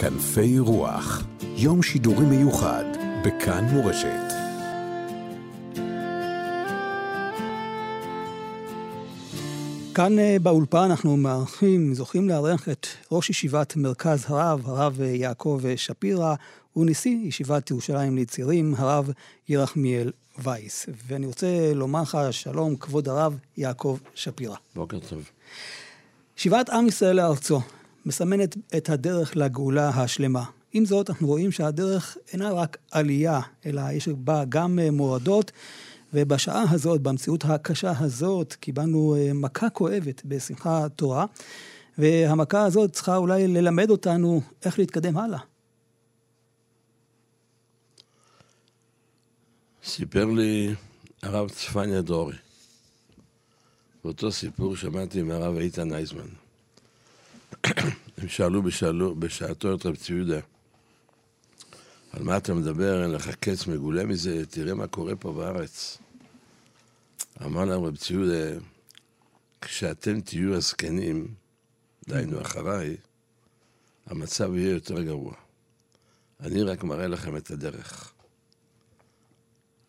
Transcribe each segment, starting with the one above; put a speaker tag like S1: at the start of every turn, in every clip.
S1: כנפי רוח, יום שידורי מיוחד בכאן מורשת.
S2: כאן אה, באולפן אנחנו מארחים, זוכים לארח את ראש ישיבת מרכז הרב, הרב יעקב שפירא, ונשיא ישיבת ירושלים לצעירים, הרב ירחמיאל וייס. ואני רוצה לומר לך שלום, כבוד הרב יעקב שפירא.
S3: בוקר טוב.
S2: שיבת עם ישראל לארצו מסמנת את הדרך לגאולה השלמה. עם זאת, אנחנו רואים שהדרך אינה רק עלייה, אלא יש בה גם מורדות. ובשעה הזאת, במציאות הקשה הזאת, קיבלנו אה, מכה כואבת בשמחת תורה, והמכה הזאת צריכה אולי ללמד אותנו איך להתקדם הלאה.
S3: סיפר לי הרב צפניה דורי. באותו סיפור שמעתי מהרב איתן אייזמן. הם שאלו בשאלו, בשעתו את רב צבי יהודה, על מה אתה מדבר, אין לך קץ מגולה מזה, תראה מה קורה פה בארץ. אמר להם רב צבי יהודה, כשאתם תהיו הזקנים, דהיינו אחריי, המצב יהיה יותר גרוע. אני רק מראה לכם את הדרך.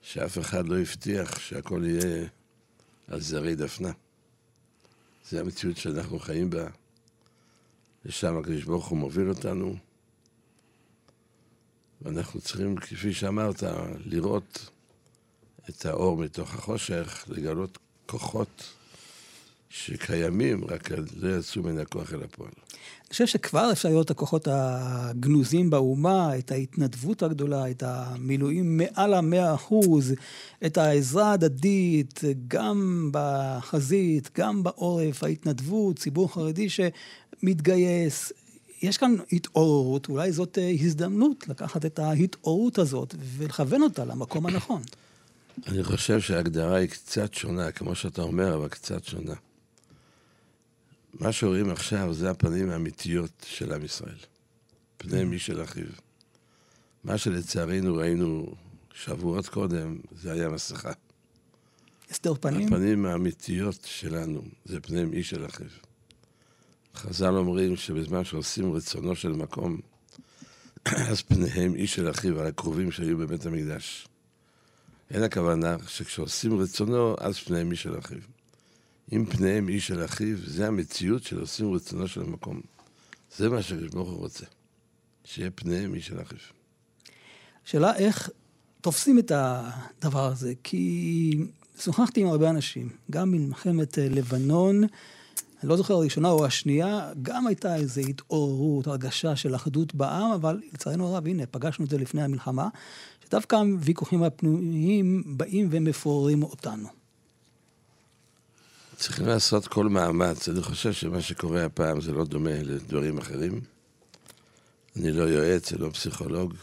S3: שאף אחד לא הבטיח שהכל יהיה על זרי דפנה. זו המציאות שאנחנו חיים בה. לשם הקדוש ברוך הוא מוביל אותנו. ואנחנו צריכים, כפי שאמרת, לראות את האור מתוך החושך, לגלות כוחות שקיימים, רק לא יצאו מן הכוח אל הפועל.
S2: אני חושב שכבר אפשר לראות את הכוחות הגנוזים באומה, את ההתנדבות הגדולה, את המילואים מעל המאה אחוז, את העזרה ההדדית, גם בחזית, גם בעורף, ההתנדבות, ציבור חרדי שמתגייס. יש כאן התעוררות, אולי זאת הזדמנות לקחת את ההתעוררות הזאת ולכוון אותה למקום הנכון.
S3: אני חושב שההגדרה היא קצת שונה, כמו שאתה אומר, אבל קצת שונה. מה שרואים עכשיו זה הפנים האמיתיות של עם ישראל. פני מי של אחיו. מה שלצערנו ראינו שבועות קודם, זה היה מסכה.
S2: הסתר פנים?
S3: הפנים האמיתיות שלנו זה פני מי של אחיו. חז"ל אומרים שבזמן שעושים רצונו של מקום, אז פניהם איש של אחיו על הקרובים שהיו בבית המקדש. אין הכוונה שכשעושים רצונו, אז פניהם איש של אחיו. אם פניהם איש של אחיו, זה המציאות של עושים רצונו של המקום. זה מה שהקדוש ברוך הוא רוצה, שיהיה פניהם איש של אחיו.
S2: שאלה איך תופסים את הדבר הזה, כי שוחחתי עם הרבה אנשים, גם במלחמת לבנון, אני לא זוכר הראשונה או השנייה, גם הייתה איזו התעוררות, הרגשה של אחדות בעם, אבל לצערנו הרב, הנה, פגשנו את זה לפני המלחמה, שדווקא הוויכוחים הפנימיים באים ומפוררים אותנו.
S3: צריכים לעשות כל מאמץ. אני חושב שמה שקורה הפעם זה לא דומה לדברים אחרים. אני לא יועץ, אני לא פסיכולוג,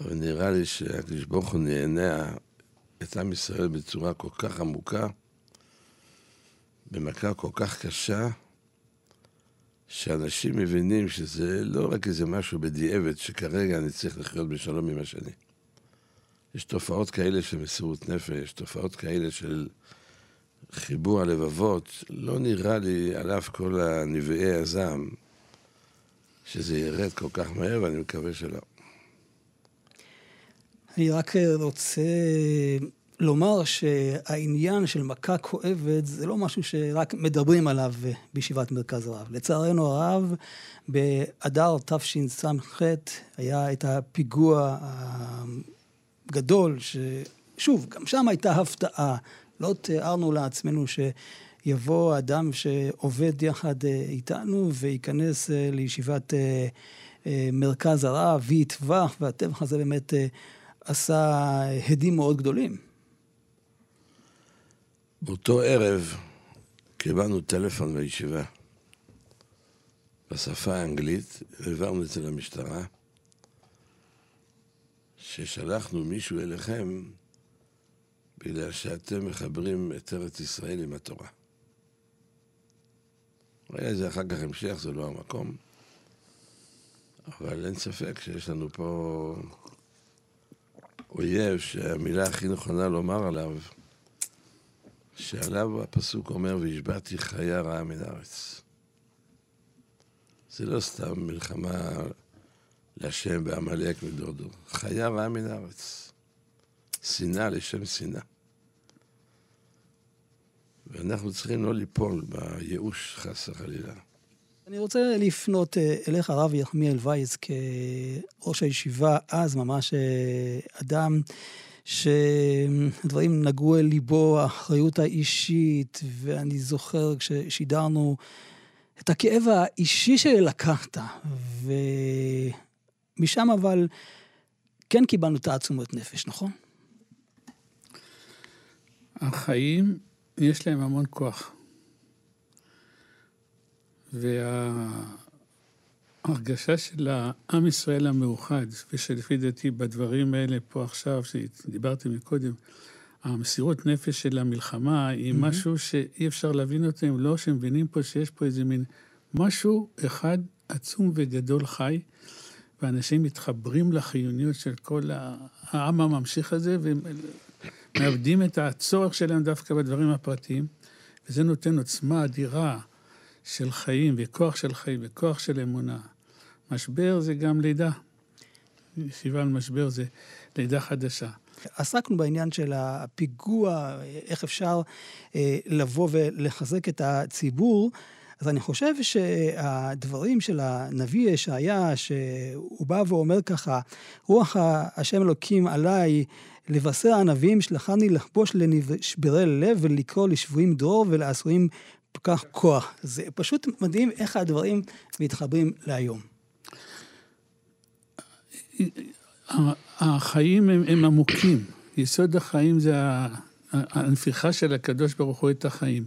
S3: אבל נראה לי שהקדוש ברוך הוא נהנה את עם ישראל בצורה כל כך עמוקה, במכה כל כך קשה, שאנשים מבינים שזה לא רק איזה משהו בדיעבד, שכרגע אני צריך לחיות בשלום עם השני. יש תופעות כאלה של מסירות נפש, תופעות כאלה של חיבור הלבבות. לא נראה לי, על אף כל הנביאי הזעם, שזה ירד כל כך מהר, ואני מקווה שלא.
S2: אני רק רוצה לומר שהעניין של מכה כואבת זה לא משהו שרק מדברים עליו בישיבת מרכז הרב. לצערנו הרב, באדר תשס"ח היה את הפיגוע הגדול, ששוב, גם שם הייתה הפתעה. לא תיארנו לעצמנו שיבוא אדם שעובד יחד איתנו וייכנס לישיבת מרכז הרב ויטבח, והטבח הזה באמת עשה הדים מאוד גדולים.
S3: באותו ערב קיבלנו טלפון בישיבה בשפה האנגלית, העברנו את זה למשטרה, ששלחנו מישהו אליכם בגלל שאתם מחברים את ארץ ישראל עם התורה. היה זה אחר כך המשך, זה לא המקום, אבל אין ספק שיש לנו פה אויב שהמילה הכי נכונה לומר עליו שעליו הפסוק אומר, והשבעתי חיה רעה מן הארץ. זה לא סתם מלחמה להשם בעמלק ודורדור. חיה רעה מן הארץ. שנאה לשם שנאה. ואנחנו צריכים לא ליפול בייאוש, חס וחלילה.
S2: אני רוצה לפנות אה, אליך, הרב יחמיאל וייס, כראש הישיבה, אז ממש אה, אדם שדברים נגעו אל ליבו, האחריות האישית, ואני זוכר כששידרנו את הכאב האישי שלקחת, ומשם אבל כן קיבלנו את העצומות נפש, נכון?
S4: החיים, יש להם המון כוח. וההרגשה של העם ישראל המאוחד, ושלפי דעתי בדברים האלה פה עכשיו, שדיברתי מקודם, המסירות נפש של המלחמה היא mm-hmm. משהו שאי אפשר להבין אותו אם לא שמבינים פה שיש פה איזה מין משהו אחד עצום וגדול חי, ואנשים מתחברים לחיוניות של כל העם הממשיך הזה, ומאבדים את הצורך שלהם דווקא בדברים הפרטיים, וזה נותן עוצמה אדירה של חיים, וכוח של חיים, וכוח של אמונה. משבר זה גם לידה. ישיבה על משבר זה לידה חדשה.
S2: עסקנו בעניין של הפיגוע, איך אפשר אה, לבוא ולחזק את הציבור. אז אני חושב שהדברים של הנביא ישעיה, שהוא בא ואומר ככה, רוח השם אלוקים עליי, לבשר הענבים שלחני לחבוש לנשברי לב ולקרוא לשבויים דרור ולעשויים כך כוח. זה פשוט מדהים איך הדברים מתחברים להיום.
S4: החיים הם, הם עמוקים. יסוד החיים זה הנפיחה של הקדוש ברוך הוא את החיים.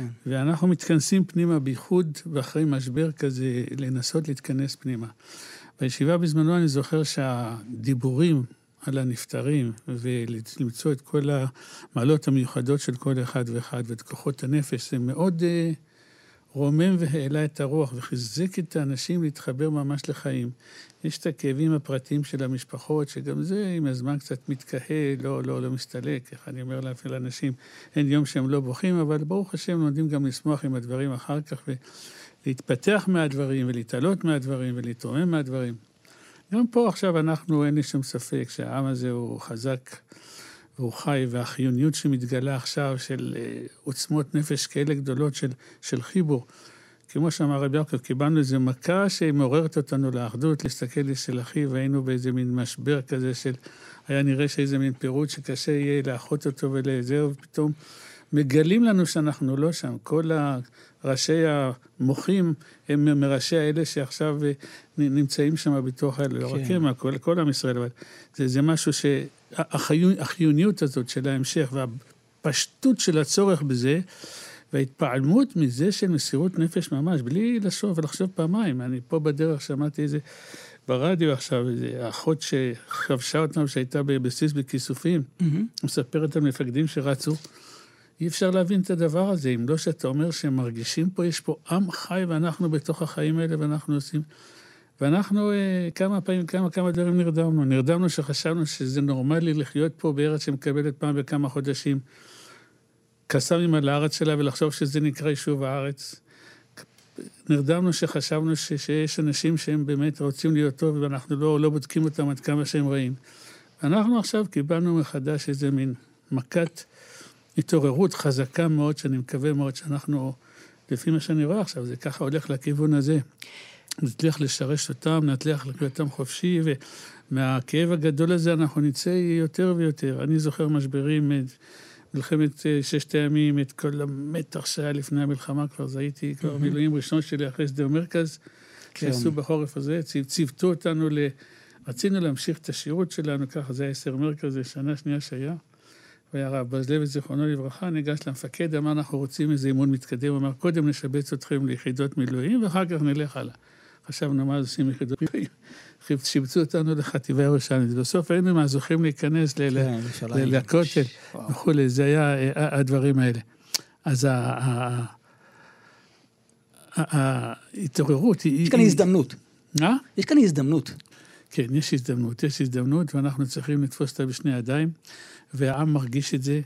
S4: כן. ואנחנו מתכנסים פנימה, בייחוד ואחרי משבר כזה, לנסות להתכנס פנימה. בישיבה בזמנו אני זוכר שהדיבורים על הנפטרים, ולמצוא את כל המעלות המיוחדות של כל אחד ואחד, ואת כוחות הנפש, זה מאוד uh, רומם והעלה את הרוח, וחיזק את האנשים להתחבר ממש לחיים. יש את הכאבים הפרטיים של המשפחות, שגם זה עם הזמן קצת מתקהה, לא, לא, לא מסתלק. איך אני אומר לאפילו לאנשים, אין יום שהם לא בוכים, אבל ברוך השם לומדים גם לשמוח עם הדברים אחר כך, ולהתפתח מהדברים, ולהתעלות מהדברים, ולהתרומם מהדברים. גם פה עכשיו אנחנו, אין לי שום ספק שהעם הזה הוא חזק והוא חי, והחיוניות שמתגלה עכשיו של אה, עוצמות נפש כאלה גדולות של, של חיבור. כמו שאמר רבי יעקב, קיבלנו איזו מכה שמעוררת אותנו לאחדות, להסתכל אצל אחיו, והיינו באיזה מין משבר כזה של, היה נראה שאיזה מין פירוט שקשה יהיה לאחות אותו ולזה, ופתאום מגלים לנו שאנחנו לא שם. כל ראשי המוחים הם מראשי האלה שעכשיו אה, נמצאים שם בתוך האלה, לא רק כן. הם, כל, כל עם ישראל, אבל זה, זה משהו שהחיוניות הזאת של ההמשך והפשטות של הצורך בזה, וההתפעלמות מזה של מסירות נפש ממש, בלי לשוב ולחשוב פעמיים. אני פה בדרך שמעתי איזה, ברדיו עכשיו, איזה אחות שחבשה אותם שהייתה בבסיס בכיסופים, mm-hmm. מספרת על מפקדים שרצו. אי אפשר להבין את הדבר הזה, אם לא שאתה אומר שהם מרגישים פה, יש פה עם חי ואנחנו בתוך החיים האלה ואנחנו עושים... ואנחנו אה, כמה פעמים, כמה, כמה דברים נרדמנו. נרדמנו שחשבנו שזה נורמלי לחיות פה בארץ שמקבלת פעם בכמה חודשים קסאמים על הארץ שלה ולחשוב שזה נקרא יישוב הארץ. נרדמנו שחשבנו ש, שיש אנשים שהם באמת רוצים להיות טוב ואנחנו לא, לא בודקים אותם עד כמה שהם רעים. אנחנו עכשיו קיבלנו מחדש איזה מין מכת התעוררות חזקה מאוד, שאני מקווה מאוד שאנחנו, לפי מה שאני רואה עכשיו, זה ככה הולך לכיוון הזה. נצליח לשרש אותם, נצליח לקרוא אותם חופשי, ומהכאב הגדול הזה אנחנו נצא יותר ויותר. אני זוכר משברים, את מלחמת אה, ששת הימים, את כל המתח שהיה לפני המלחמה, כבר זה הייתי כבר מילואים ראשון שלי אחרי שדה מרכז, כן. שעשו בחורף הזה, ציוותו אותנו ל... רצינו להמשיך את השירות שלנו, ככה זה היה עשר מרכז, זה שנה שנייה שהיה. והיה הרב בזלביץ, זיכרונו לברכה, ניגש למפקד, אמר, אנחנו רוצים איזה אימון מתקדם, הוא אמר, קודם נשבץ אתכם ליחידות מילואים, ואחר כך נלך הלאה. חשבנו, מה עושים יחידות מילואים? שיבצו אותנו לחטיבה ירושלמית. בסוף היינו מהזוכים להיכנס כן, לכותל וכולי, זה היה אה, הדברים האלה. אז ההתעוררות היא...
S2: יש כאן הזדמנות.
S4: מה?
S2: יש כאן הזדמנות.
S4: כן, יש הזדמנות, יש הזדמנות, ואנחנו צריכים לתפוס אותה בשני ידיים. והעם מרגיש את זה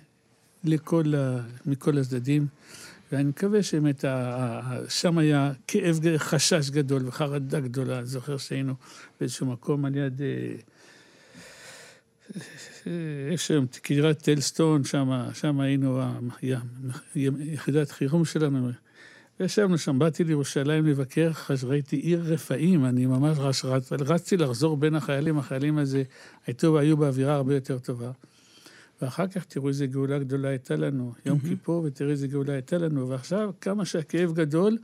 S4: לכל. מכל הצדדים. ואני מקווה שבאמת שם היה כאב, חשש גדול וחרדה גדולה. אני זוכר שהיינו באיזשהו מקום על יד... אה, יש היום קריית טלסטון, שם היינו, יחידת חירום שלנו. וישבנו שם, באתי לירושלים לבקר, ראיתי עיר רפאים, אני ממש רץ, רץ, רצתי לחזור בין החיילים, החיילים הזה היו באווירה הרבה יותר טובה. ואחר כך תראו איזה גאולה גדולה הייתה לנו, יום mm-hmm. כיפור, ותראו איזה גאולה הייתה לנו. ועכשיו, כמה שהכאב גדול,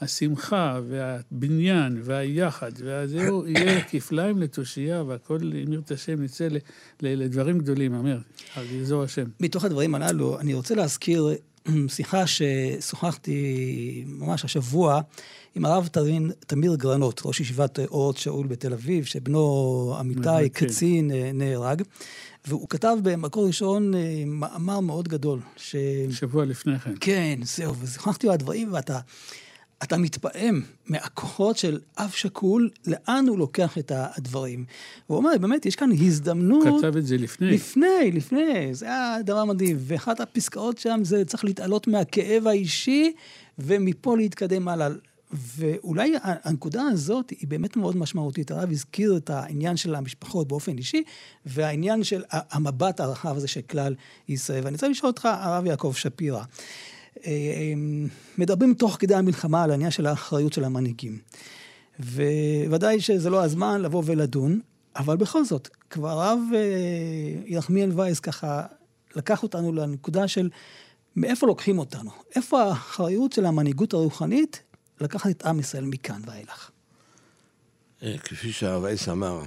S4: השמחה והבניין והיחד, והזהו יהיה כפליים לתושייה, והכל, אם ירצה השם, נצא לדברים גדולים, אמר, על יעזור השם.
S2: מתוך הדברים הללו, אני רוצה להזכיר שיחה ששוחחתי ממש השבוע עם הרב תרין, תמיר גרנות, ראש ישיבת אורות שאול בתל אביב, שבנו אמיתי, קצין, אה, נהרג. והוא כתב במקור ראשון אה, מאמר מאוד גדול. ש...
S4: שבוע לפני כן.
S2: כן, זהו, וזכרתי על הדברים, ואתה אתה מתפעם מהכוחות של אב שכול, לאן הוא לוקח את הדברים. הוא אומר, באמת, יש כאן הזדמנות...
S4: הוא כתב את זה לפני.
S2: לפני, לפני, זה היה דבר מדהים. ואחת הפסקאות שם זה צריך להתעלות מהכאב האישי, ומפה להתקדם הלאה. ואולי הנקודה הזאת היא באמת מאוד משמעותית. הרב הזכיר את העניין של המשפחות באופן אישי, והעניין של המבט הרחב הזה של כלל ישראל. ואני רוצה לשאול אותך, הרב יעקב שפירא, מדברים תוך כדי המלחמה על העניין של האחריות של המנהיגים. וודאי שזה לא הזמן לבוא ולדון, אבל בכל זאת, כבר הרב אה, ירחמיאל וייס ככה לקח אותנו לנקודה של מאיפה לוקחים אותנו? איפה האחריות של המנהיגות הרוחנית לקחת את עם ישראל מכאן ואילך?
S3: אה, כפי שהרב וייס אמר,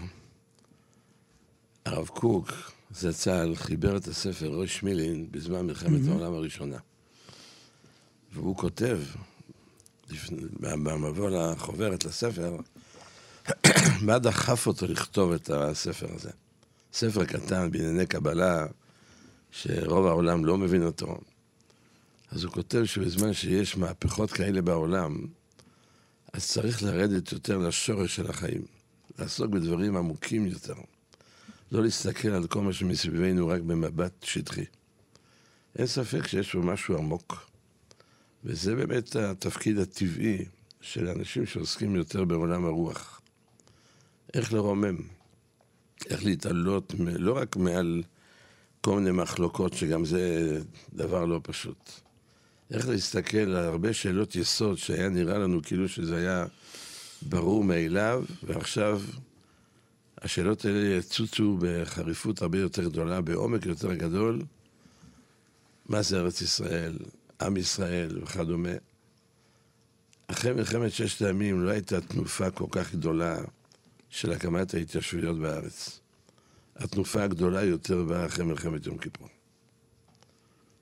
S3: הרב קוק, זצ"ל, חיבר את הספר ראש מילין בזמן מלחמת mm-hmm. העולם הראשונה. והוא כותב, במבוא לחוברת לספר, מה דחף אותו לכתוב את הספר הזה? ספר קטן בענייני קבלה, שרוב העולם לא מבין אותו. אז הוא כותב שבזמן שיש מהפכות כאלה בעולם, אז צריך לרדת יותר לשורש של החיים, לעסוק בדברים עמוקים יותר. לא להסתכל על כל מה שמסביבנו רק במבט שטחי. אין ספק שיש פה משהו עמוק. וזה באמת התפקיד הטבעי של אנשים שעוסקים יותר בעולם הרוח. איך לרומם, איך להתעלות לא רק מעל כל מיני מחלוקות, שגם זה דבר לא פשוט. איך להסתכל על הרבה שאלות יסוד שהיה נראה לנו כאילו שזה היה ברור מאליו, ועכשיו השאלות האלה יצוצו בחריפות הרבה יותר גדולה, בעומק יותר גדול. מה זה ארץ ישראל? עם ישראל וכדומה. אחרי מלחמת ששת הימים לא הייתה תנופה כל כך גדולה של הקמת ההתיישבויות בארץ. התנופה הגדולה יותר באה אחרי מלחמת יום כיפור.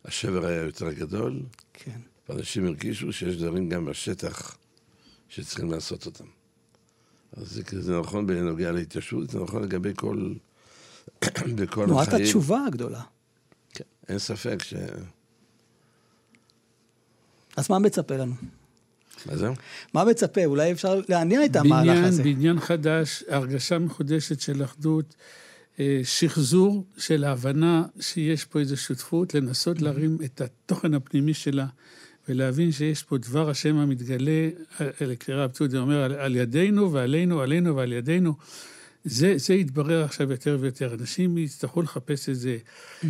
S3: השבר היה יותר גדול,
S2: כן.
S3: ואנשים הרגישו שיש דברים גם בשטח שצריכים לעשות אותם. אז זה, זה נכון בנוגע להתיישבות, זה נכון לגבי כל...
S2: בכל החיים. תנועת התשובה הגדולה.
S3: כן, אין ספק ש...
S2: אז מה מצפה לנו?
S3: מה זה?
S2: מה מצפה? אולי אפשר להניע את המהלך הזה.
S4: בניין חדש, הרגשה מחודשת של אחדות, אה, שחזור של ההבנה שיש פה איזו שותפות, לנסות להרים את התוכן הפנימי שלה ולהבין שיש פה דבר השם המתגלה, לקריאה פצודה אומר, על, על ידינו ועלינו, עלינו ועל ידינו. זה, זה יתברר עכשיו יותר ויותר. אנשים יצטרכו לחפש איזה mm-hmm.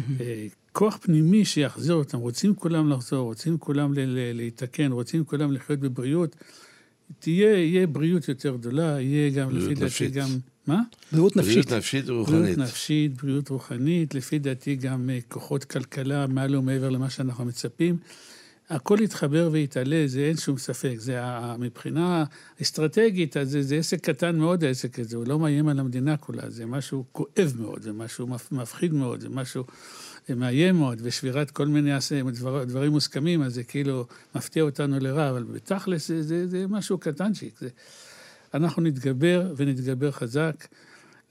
S4: כוח פנימי שיחזיר אותם. רוצים כולם לחזור, רוצים כולם להתקן, רוצים כולם לחיות בבריאות. תהיה, יהיה בריאות יותר גדולה, יהיה גם, לפי דעתי, גם... מה?
S2: בריאות נפשית.
S3: בריאות נפשית ורוחנית.
S4: בריאות נפשית, בריאות רוחנית, לפי דעתי גם אה, כוחות כלכלה מעל ומעבר למה שאנחנו מצפים. הכל יתחבר ויתעלה, זה אין שום ספק. זה מבחינה אסטרטגית, זה, זה עסק קטן מאוד, העסק הזה. הוא לא מאיים על המדינה כולה, זה משהו כואב מאוד, זה משהו מפחיד מאוד, זה משהו מאיים מאוד, ושבירת כל מיני דבר, דברים מוסכמים, אז זה כאילו מפתיע אותנו לרע, אבל בתכלס זה, זה, זה משהו קטנצ'יק. זה... אנחנו נתגבר ונתגבר חזק.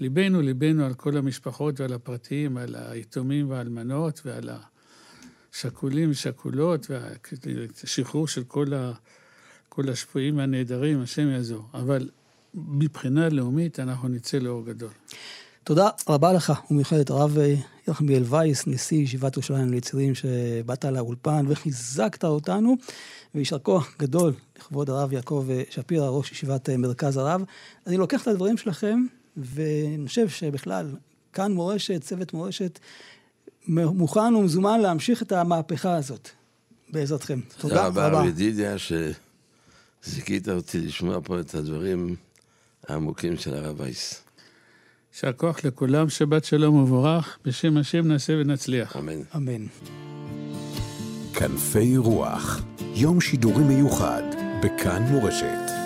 S4: ליבנו, ליבנו על כל המשפחות ועל הפרטים, על היתומים והאלמנות ועל השכולים ושכולות, והשחרור של כל, ה... כל השפויים והנעדרים, השם יעזור. אבל מבחינה לאומית אנחנו נצא לאור גדול.
S2: תודה רבה לך, ומיוחדת הרב ירחמיאל וייס, נשיא ישיבת ירושלים ליצרים, שבאת לאולפן וחיזקת אותנו, ויישר כוח גדול לכבוד הרב יעקב שפירא, ראש ישיבת מרכז הרב. אני לוקח את הדברים שלכם, ואני חושב שבכלל, כאן מורשת, צוות מורשת, מוכן ומזומן להמשיך את המהפכה הזאת, בעזרתכם.
S3: תודה רבה. תודה רבה, ידידיה, שזיכית אותי לשמוע פה את הדברים העמוקים של הרב וייס.
S4: יישר כוח לכולם, שבת שלום ובורך, בשם השם נעשה ונצליח.
S3: אמן.
S2: אמן.
S1: כנפי רוח, יום שידורי מיוחד, בכאן מורשת.